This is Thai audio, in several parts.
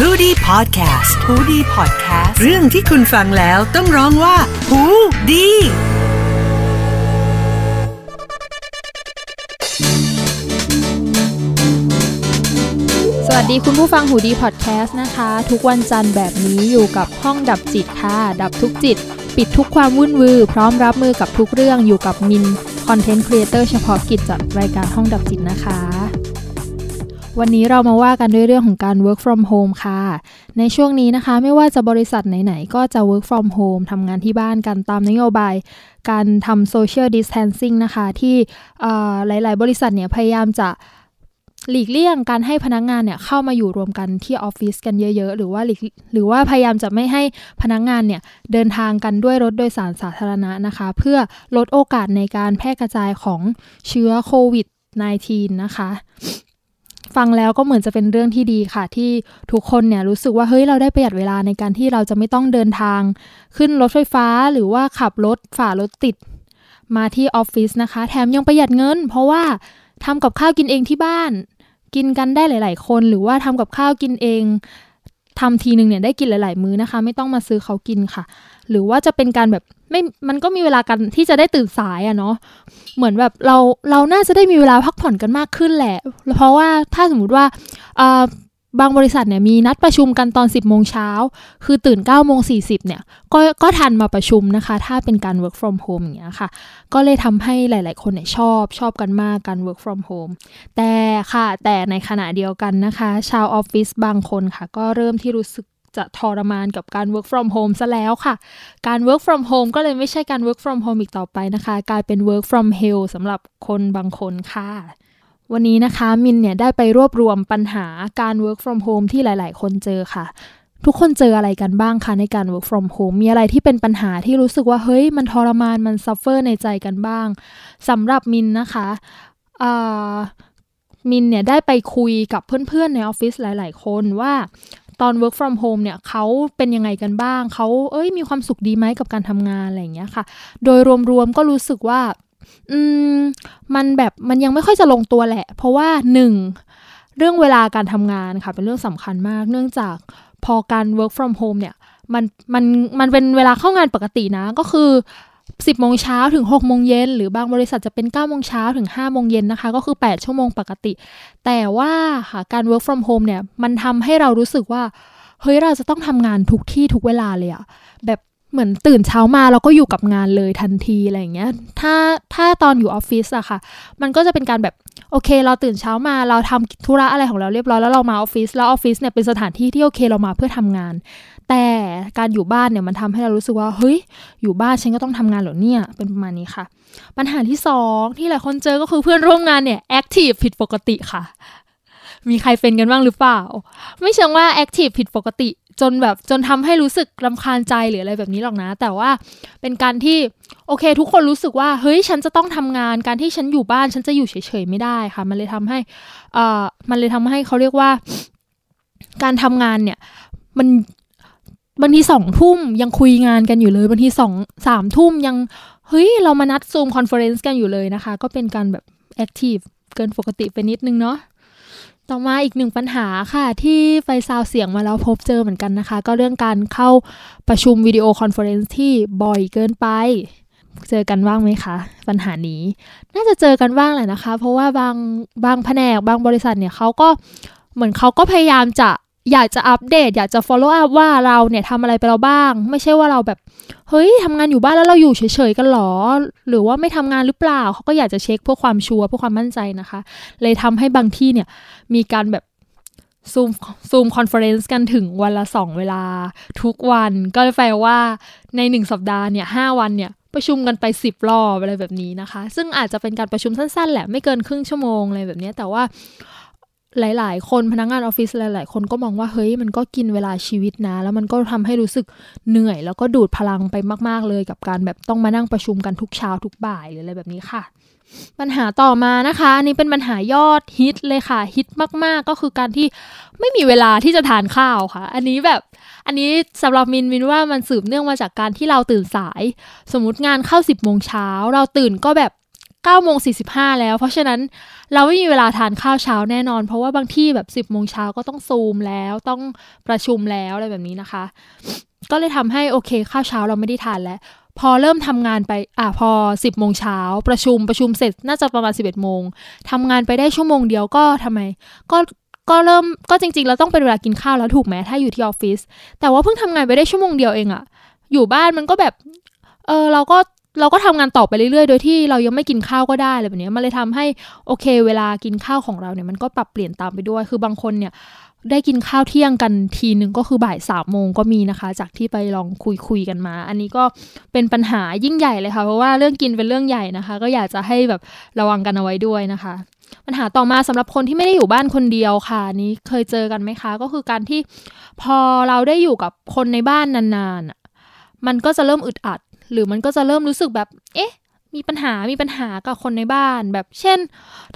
h o ดี้พอดแคสต์ฮูดี้พอดแคสต์เรื่องที่คุณฟังแล้วต้องร้องว่าหูดีสวัสดีคุณผู้ฟังหูดีพอดแคสต์นะคะ ทุกวันจันทร์แบบนี้อยู่กับห้องดับจิตค่ะ ดับทุกจิต ปิดทุกความวุ่นวือ พร้อมรับมือกับทุกเรื่องอยู่กับมิน content creator เฉพาะกิจจากรายการห้องดับจิตนะคะ วันนี้เรามาว่ากันด้วยเรื่องของการ work from home ค่ะ ในช่วงนี้นะคะไม่ว่าจะบริษัทไหน ๆ ก็จะ work from home ทำงานที่บ้านกันตามนโยบาย การทำ social distancing นะคะ ที่หลาย ๆ บริษัทเนี่ยพยายามจะหลีกเลี่ยงการให้พนักงานเนี่ยเข้ามาอยู่รวมกันที่ออฟฟิศกันเยอะ ๆ หรือว่าหลีกหรือว่าพยายามจะไม่ให้พนักงานเนี่ยเดินทางกันด้วยรถโดยสารสาธารณะนะคะ เพื่อลดโอกาสในการแพร่กระจายของเชื้อโควิด -19 นะคะ ฟังแล้วก็เหมือนจะเป็นเรื่องที่ดีค่ะ ที่ทุกคนเนี่ยรู้สึกว่าเฮ้ยเราได้ประหยัดเวลาในการที่เราจะไม่ต้องเดินทาง ขึ้นรถไฟฟ้าหรือว่าขับรถฝ่ารถติด มาที่ออฟฟิศนะคะ แถมยังประหยัดเงิน เพราะว่าทำกับข้าวกินเองที่บ้าน กินกันได้หลาย ๆ คน หรือว่าทำกับข้าวกินเอง ทำทีหนึ่งเนี่ยได้กินหลาย ๆ มื้อนะคะ ไม่ต้องมาซื้อเขากินค่ะ หรือว่าจะเป็นการแบบไม่มันก็มีเวลากันที่จะได้ตื่นสายอะเนาะเหมือนแบบเราเราน่าจะได้มีเวลาพักผ่อนกันมากขึ้นแหละ เพราะว่าถ้าสมมติว่าอ่า บางบริษัทเนี่ยมีนัดประชุมกันตอน 10 โมงเช้า คือตื่น 9 โมง 40 เนี่ย ก็ก็ทันมาประชุมนะคะ ถ้าเป็นการ work from home อย่างเงี้ยค่ะ ก็เลยทำให้หลาย ๆ คนเนี่ยชอบชอบกันมากการ work from home แต่ค่ะ แต่ในขณะเดียวกันนะคะ ชาวออฟฟิศบางคนค่ะ ก็เริ่มที่รู้สึกจะทรมานกับการ work from home ซะแล้วค่ะ การ work from home ก็เลยไม่ใช่การ work from home อีกต่อไปนะคะ กลายเป็น work from hell สำหรับคนบางคนค่ะ วันนี้นะคะมินเนี่ยได้ไปรวบรวมปัญหาการ work from home ที่หลาย ๆ คนเจอค่ะ ทุกคนเจออะไรกันบ้างคะในการ work from home มีอะไรที่เป็นปัญหาที่รู้สึกว่าเฮ้ยมันทรมานมัน suffer ในใจกันบ้างสำหรับมินนะคะมินเนี่ยได้ไปคุยกับเพื่อน ๆ ในออฟฟิศหลาย ๆ คนว่าตอน work from home เนี่ยเขาเป็นยังไงกันบ้าง เขาเอ้ยมีความสุขดีไหมกับการทำงานอะไรอย่างเงี้ยค่ะ โดยรวมๆก็รู้สึกว่า อืมมันแบบมันยังไม่ค่อยจะลงตัวแหละ เพราะว่าหนึ่งเรื่องเวลาการทำงานค่ะ เป็นเรื่องสำคัญมาก เนื่องจากพอการ work from home เนี่ยมันมันมันเป็นเวลาเข้างานปกตินะ ก็คือ 10โมงเช้าถึง6โมงเย็นหรือบางบริษัทจะเป็น9โมงเช้าถึง5โมงเย็นนะคะ ก็คือ 8 ชั่วโมงปกติ แต่ว่าค่ะการ work from home เนี่ย มันทำให้เรารู้สึกว่า เฮ้ย เราจะต้องทำงานทุกที่ทุกเวลาเลยอะแบบ เหมือนตื่นเช้ามาเราก็อยู่กับงานเลยทันทีอะไรอย่างเงี้ย ถ้าถ้าตอนอยู่ออฟฟิศอะค่ะ มันก็จะเป็นการแบบโอเค เราตื่นเช้ามาเราทำธุระอะไรของเราเรียบร้อยแล้วเรามาออฟฟิศแล้วออฟฟิศเนี่ยเป็นสถานที่ที่โอเคเรามาเพื่อทำงาน แต่การอยู่บ้านเนี่ยมันทำให้เรารู้สึกว่าเฮ้ยอยู่บ้านฉันก็ต้องทำงานเหรอเนี่ยเป็นประมาณนี้ค่ะ ปัญหาที่สองที่หลายคนเจอก็คือเพื่อนร่วมงานเนี่ย active ผิดปกติค่ะ มีใครเป็นกันบ้างหรือเปล่า ไม่เชิงว่า active ผิดปกติจนแบบจนทำให้รู้สึกรำคาญใจหรืออะไรแบบนี้หรอกนะ แต่ว่าเป็นการที่โอเค ทุกคนรู้สึกว่าเฮ้ยฉันจะต้องทำงานการที่ฉันอยู่บ้านฉันจะอยู่เฉยๆไม่ได้ค่ะ มันเลยทำให้เอ่อมันเลยทำให้เขาเรียกว่า การทำงานเนี่ย มันบางทีสองทุ่มยังคุยงานกันอยู่เลยบางทีสองสามทุ่มยังเฮ้ย เรามานัด Zoom conference กันอยู่เลยนะคะ ก็เป็นการแบบ active เกินปกติไปนิดนึงเนาะ ต่อมาอีกหนึ่งปัญหาค่ะที่ไปซาวเสียงมาแล้วพบเจอเหมือนกันนะคะ ก็เรื่องการเข้าประชุม video conference ที่บ่อยเกินไป เจอกันบ้างไหมคะ ปัญหานี้ น่าจะเจอกันบ้างแหละนะคะ เพราะว่าบางบางแผนกบางบริษัทเนี่ยเขาก็เหมือนเขาก็พยายามจะ อยากจะอัปเดต อยากจะ follow up ว่าเราเนี่ยทำอะไรไปเราบ้าง ไม่ใช่ว่าเราแบบ เฮ้ยทำงานอยู่บ้านแล้วเราอยู่เฉยๆกันหรอ หรือว่าไม่ทำงานหรือเปล่า เขาก็อยากจะเช็คเพื่อความชัวร์เพื่อความมั่นใจนะคะ เลยทำให้บางที่เนี่ยมีการแบบ Zoom Zoom conference กันถึงวันละสองเวลา ทุกวันก็แปลว่าในหนึ่งสัปดาห์เนี่ยห้าวันเนี่ยประชุมกันไปสิบรอบอะไรแบบนี้นะคะ ซึ่งอาจจะเป็นการประชุมสั้นๆ แหละ ไม่เกินครึ่งชั่วโมงอะไรแบบนี้แต่ว่า หลาย ๆ คนพนักงานออฟฟิศหลาย ๆ คนก็มองว่าเฮ้ยมันก็กินเวลาชีวิตนะ แล้วมันก็ทำให้รู้สึกเหนื่อย แล้วก็ดูดพลังไปมาก ๆ เลยกับการแบบต้องมานั่งประชุมกันทุกเช้าทุกบ่ายหรืออะไรแบบนี้ค่ะ ปัญหาต่อมานะคะอันนี้เป็นปัญหายอดฮิตเลยค่ะฮิตมาก ๆ ก็คือการที่ไม่มีเวลาที่จะทานข้าวค่ะ อันนี้แบบอันนี้สำหรับมินมินว่ามันสืบเนื่องมาจากการที่เราตื่นสาย สมมติงานเข้าสิบโมงเช้าเราตื่นก็แบบ 9โมง45 แล้ว เพราะฉะนั้นเราไม่มีเวลาทานข้าวเช้าแน่นอน เพราะว่าบางที่แบบ 10โมงเช้าก็ต้องซูมแล้ว ต้องประชุมแล้วอะไรแบบนี้นะคะ ก็เลยทำให้โอเคข้าวเช้าเราไม่ได้ทานแล้ว พอเริ่มทำงานไปอะพอ 10โมงเช้าประชุมประชุมเสร็จน่าจะประมาณ 11โมงทำงานไปได้ชั่วโมงเดียวก็ทำไม ก็ก็เริ่มก็จริงๆเราต้องเป็นเวลากินข้าวแล้วถูกไหมถ้าอยู่ที่ออฟฟิศแต่ว่าเพิ่งทำงานไปได้ชั่วโมงเดียวเองอะอยู่บ้านมันก็แบบเออเราก็ เราก็ทำงานต่อไปเรื่อยๆ โดยที่เรายังไม่กินข้าวก็ได้อะไรแบบนี้มันเลยทำให้โอเค เวลากินข้าวของเราเนี่ยมันก็ปรับเปลี่ยนตามไปด้วย คือบางคนเนี่ยได้กินข้าวเที่ยงกันทีหนึ่งก็คือบ่ายสามโมงก็มีนะคะ จากที่ไปลองคุยคุยกันมา อันนี้ก็เป็นปัญหายิ่งใหญ่เลยค่ะ เพราะว่าเรื่องกินเป็นเรื่องใหญ่นะคะ ก็อยากจะให้แบบระวังกันเอาไว้ด้วยนะคะ ปัญหาต่อมาสำหรับคนที่ไม่ได้อยู่บ้านคนเดียวค่ะนี้เคยเจอกันไหมคะ ก็คือการที่พอเราได้อยู่กับคนในบ้านนานๆมันก็จะเริ่มอึดอัด หรือมันก็จะเริ่มรู้สึกแบบ เอ๊ะ มีปัญหา มีปัญหากับคนในบ้าน แบบ เช่น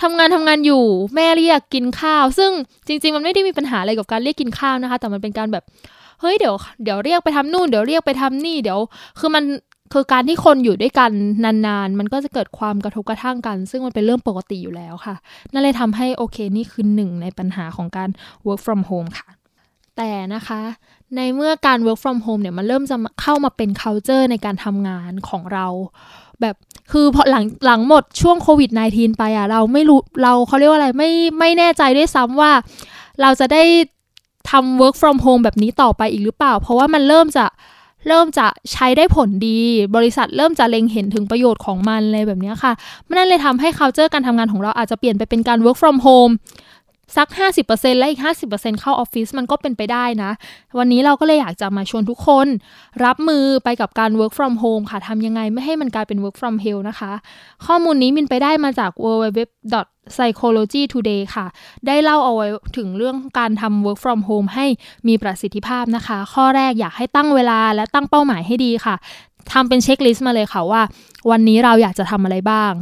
ทำงานทำงานอยู่ แม่เรียกกินข้าว ซึ่งจริง ๆ มันไม่ได้มีปัญหาอะไรกับการเรียกกินข้าวนะคะ แต่มันเป็นการแบบ เฮ้ย เดี๋ยว เดี๋ยวเรียกไปทำนู่น เดี๋ยวเรียกไปทำนี่ เดี๋ยว คือมัน คือการที่คนอยู่ด้วยกันนานๆ มันก็จะเกิดความกระทบกระทั่งกัน ซึ่งมันเป็นเรื่องปกติอยู่แล้วค่ะ นั่นเลยทำให้โอเค นี่คือหนึ่งในปัญหาของการ work from home ค่ะ แต่นะคะ ในเมื่อการ work from home เนี่ยมันเริ่มจะเข้ามาเป็น culture ในการทำงานของเรา แบบคือพอหลังหลังหมดช่วงโควิด -19 ไปอะเราไม่รู้เราเขาเรียกว่าอะไรไม่ไม่แน่ใจด้วยซ้ำว่า เราจะได้ทำ work from home แบบนี้ต่อไปอีกหรือเปล่า เพราะว่ามันเริ่มจะเริ่มจะใช้ได้ผลดี บริษัทเริ่มจะเล็งเห็นถึงประโยชน์ของมันเลยแบบนี้ค่ะมันนั่นเลยทำให้ culture การทำงานของเราอาจจะเปลี่ยนไปเป็นการ work from home สัก 50%และอีก 50%เข้าออฟฟิศมันก็เป็นไปได้นะ วันนี้เราก็เลยอยากจะมาชวนทุกคน รับมือไปกับการ work from home ค่ะทำยังไงไม่ให้มันกลายเป็น work from hell นะคะ ข้อมูลนี้มินไปได้มาจาก www psychology today ค่ะ ได้เล่าเอาไว้ถึงเรื่องการทำ work from home ให้มีประสิทธิภาพนะคะ ข้อแรกอยากให้ตั้งเวลาและตั้งเป้าหมายให้ดีค่ะทำเป็นเช็คลิสต์มาเลยค่ะว่า วันนี้เราอยากจะทำอะไรบ้าง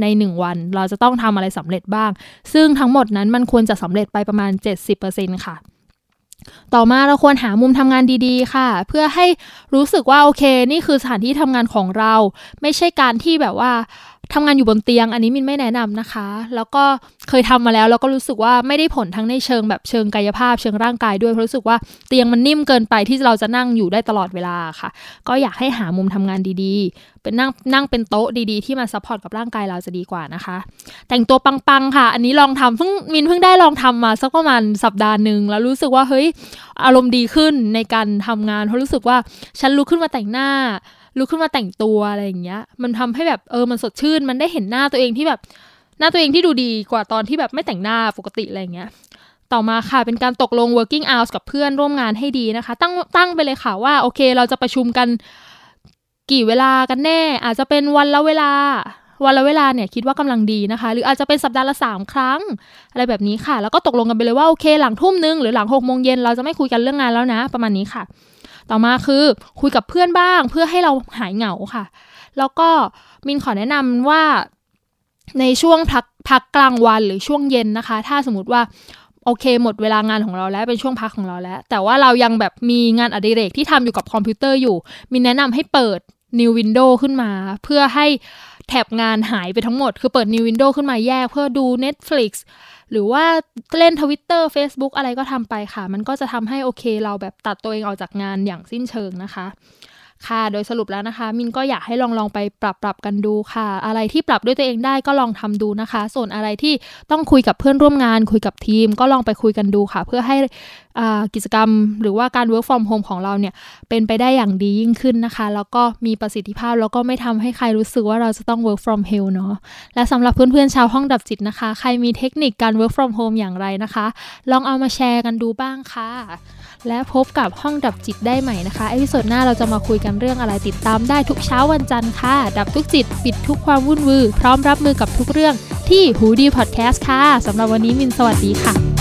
ใน 1 วัน เราจะต้องทำอะไรสำเร็จบ้าง ซึ่งทั้งหมดนั้นมันควรจะสำเร็จไปประมาณ 70%ค่ะต่อมาเราควรหามุมทำงานดีๆ ค่ะ เพื่อให้รู้สึกว่าโอเค นี่คือสถานที่ทำงานของเรา ไม่ใช่การที่แบบว่า ทำงานอยู่บนเตียง อันนี้มินไม่แนะนำนะคะ แล้วก็เคยทำมาแล้ว แล้วก็รู้สึกว่าไม่ได้ผลทั้งในเชิงแบบเชิงกายภาพเชิงร่างกายด้วยเพราะรู้สึกว่าเตียงมันนิ่มเกินไปที่เราจะนั่งอยู่ได้ตลอดเวลาค่ะ ก็อยากให้หามุมทำงานดีๆ เป็นนั่งนั่งเป็นโต๊ะดีๆ ที่มา support กับร่างกายเราจะดีกว่านะคะ แต่งตัวปังๆค่ะ อันนี้ลองทำเพิ่งมินเพิ่งได้ลองทำมาสักประมาณสัปดาห์หนึ่งแล้วรู้สึกว่าเฮ้ยอารมณ์ดีขึ้นในการทำงานเพราะรู้สึกว่าฉันลุกขึ้นมาแต่งหน้า ลุกขึ้นมาแต่งตัวอะไรอย่างเงี้ย มันทำให้แบบเออมันสดชื่น มันได้เห็นหน้าตัวเองที่แบบ หน้าตัวเองที่ดูดีกว่าตอนที่แบบไม่แต่งหน้าปกติอะไรเงี้ยต่อมาค่ะเป็นการตกลง working hours กับเพื่อนร่วมงานให้ดีนะคะ ตั้งตั้งไปเลยค่ะว่าโอเค เราจะประชุมกันกี่เวลากันแน่ อาจจะเป็นวันละเวลา วันละเวลาเนี่ยคิดว่ากำลังดีนะคะ หรืออาจจะเป็นสัปดาห์ละสามครั้ง อะไรแบบนี้ค่ะ แล้วก็ตกลงกันไปเลยว่าโอเค หลังทุ่มนึงหรือหลังหกโมงเย็นเราจะไม่คุยกันเรื่องงานแล้วนะ ประมาณนี้ค่ะ ต่อมาคือคุยกับเพื่อนบ้าง เพื่อให้เราหายเหงาค่ะ แล้วก็มินขอแนะนำว่าในช่วงพักพักกลางวันหรือช่วงเย็นนะคะ ถ้าสมมติว่าโอเค หมดเวลางานของเราแล้วเป็นช่วงพักของเราแล้ว แต่ว่าเรายังแบบมีงานอดิเรกที่ทำอยู่กับคอมพิวเตอร์อยู่ มินแนะนำให้เปิด New Window ขึ้นมา เพื่อให้ แถบงานหายไปทั้งหมด คือเปิด New Window ขึ้นมาแยกเพื่อดู Netflix หรือว่าเล่นทวิตเตอร์ Facebook อะไรก็ทำไปค่ะ มันก็จะทำให้โอเคเราแบบตัดตัวเองออกจากงานอย่างสิ้นเชิงนะคะ ค่ะ โดยสรุปแล้วนะคะ มินก็อยากให้ลองลองไปปรับปรับกันดูค่ะ อะไรที่ปรับด้วยตัวเองได้ก็ลองทำดูนะคะ ส่วนอะไรที่ต้องคุยกับเพื่อนร่วมงาน คุยกับทีม ก็ลองไปคุยกันดูค่ะ เพื่อให้กิจกรรมหรือว่าการ work from home ของเราเนี่ยเป็นไปได้อย่างดียิ่งขึ้นนะคะ แล้วก็มีประสิทธิภาพแล้วก็ไม่ทำให้ใครรู้สึกว่าเราจะต้อง work from hell เนาะและสำหรับเพื่อนๆชาวห้องดับจิตนะคะ ใครมีเทคนิคการ work from home อย่างไรนะคะ ลองเอามาแชร์กันดูบ้างค่ะ และพบกับห้องดับจิตได้ใหม่นะคะ episode หน้าเราจะมาคุยกันเรื่องอะไรติดตามได้ทุกเช้าวันจันทร์ค่ะ ดับทุกจิต ปิดทุกความวุ่นวาย พร้อมรับมือกับทุกเรื่องที่หูดีพอดแคสต์ค่ะสำหรับวันนี้มินสวัสดีค่ะ